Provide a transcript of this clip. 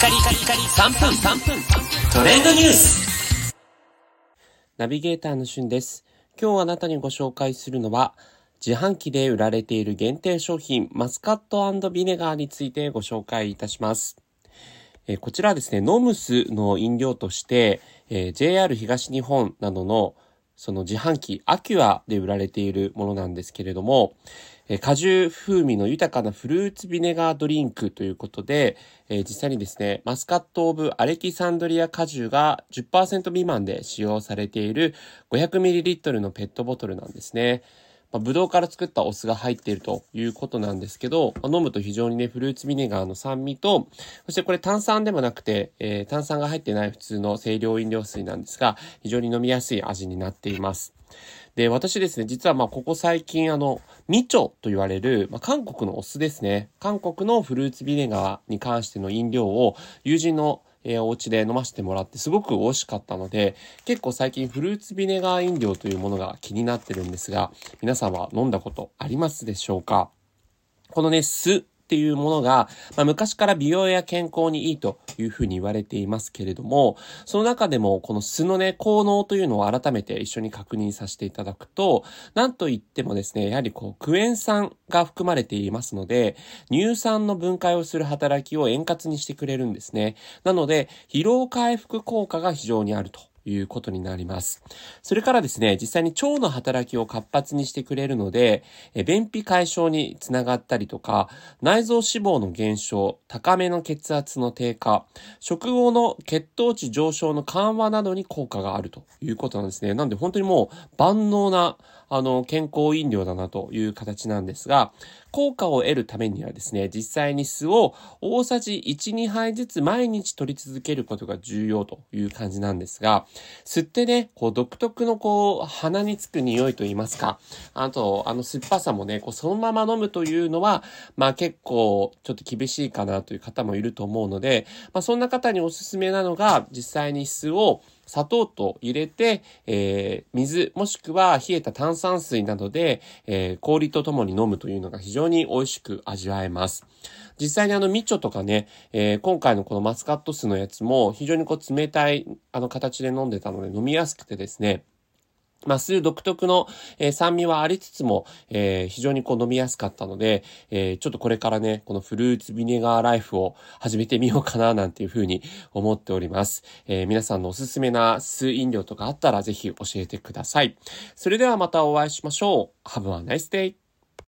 カリカリカリ3分3分トレンドニュースナビゲーターのしゅんです。今日あなたにご紹介するのは、自販機で売られている限定商品、マスカットビネガーについてご紹介いたします。えこちらですね、ノムスの飲料として、えー JR 東日本などのその自販機、アキュアで売られているものなんですけれども、え果汁風味の豊かなフルーツビネガードリンクということで、え実際にですね、マスカットオブアレキサンドリア果汁が10%未満で使用されている 500ml のペットボトルなんですね。まあ、ブドウから作ったお酢が入っているということなんですけど、まあ飲むと非常にね、フルーツビネガーの酸味と、そしてこれ炭酸でもなくて、えー炭酸が入ってない普通の清涼飲料水なんですが、非常に飲みやすい味になっています。で、私ですね、実はまあここ最近あの、ミチョと言われる、まあ、韓国のお酢ですね。韓国のフルーツビネガーに関しての飲料を友人のえーお家で飲ませてもらってすごく美味しかったので、結構最近フルーツビネガー飲料というものが気になってるんですが、皆さんは飲んだことありますでしょうか？このね、酢っていうものが、まあ、昔から美容や健康にいいというふうに言われていますけれども、その中でもこの酢のね、効能というのを改めて一緒に確認させていただくと、なんといってもですね、やはりこう、クエン酸が含まれていますので、乳酸の分解をする働きを円滑にしてくれるんですね。なので、疲労回復効果が非常にあると。いうことになります。それからですね、実際に腸の働きを活発にしてくれるので、え便秘解消につながったりとか、内臓脂肪の減少、高めの血圧の低下、食後の血糖値上昇の緩和などに効果があるということなんですね。なんで本当にもう万能な、あの、健康飲料だなという形なんですが、効果を得るためにはですね、実際に酢を大さじ1、2杯ずつ毎日取り続けることが重要という感じなんですが、吸ってね、こう独特のこう鼻につく匂いと言いますか、あと、あの酸っぱさもね、こうそのまま飲むというのは、まあ結構ちょっと厳しいかなという方もいると思うので、まあそんな方におすすめなのが、実際に酢を砂糖と入れて、えー水もしくは冷えた炭酸水などで、えー氷とともに飲むというのが非常に美味しく味わえます。実際にあのミチョとかね、えー今回のこのマスカット酢のやつも非常にこう冷たいあの形で飲んでたので飲みやすくてですね、まあ、酢独特の、えー酸味はありつつも、えー非常にこう飲みやすかったので、えーちょっとこれからね、このフルーツビネガーライフを始めてみようかななんていうふうに思っております。え皆さんのおすすめな酢飲料とかあったらぜひ教えてください。それではまたお会いしましょう。Have a nice day!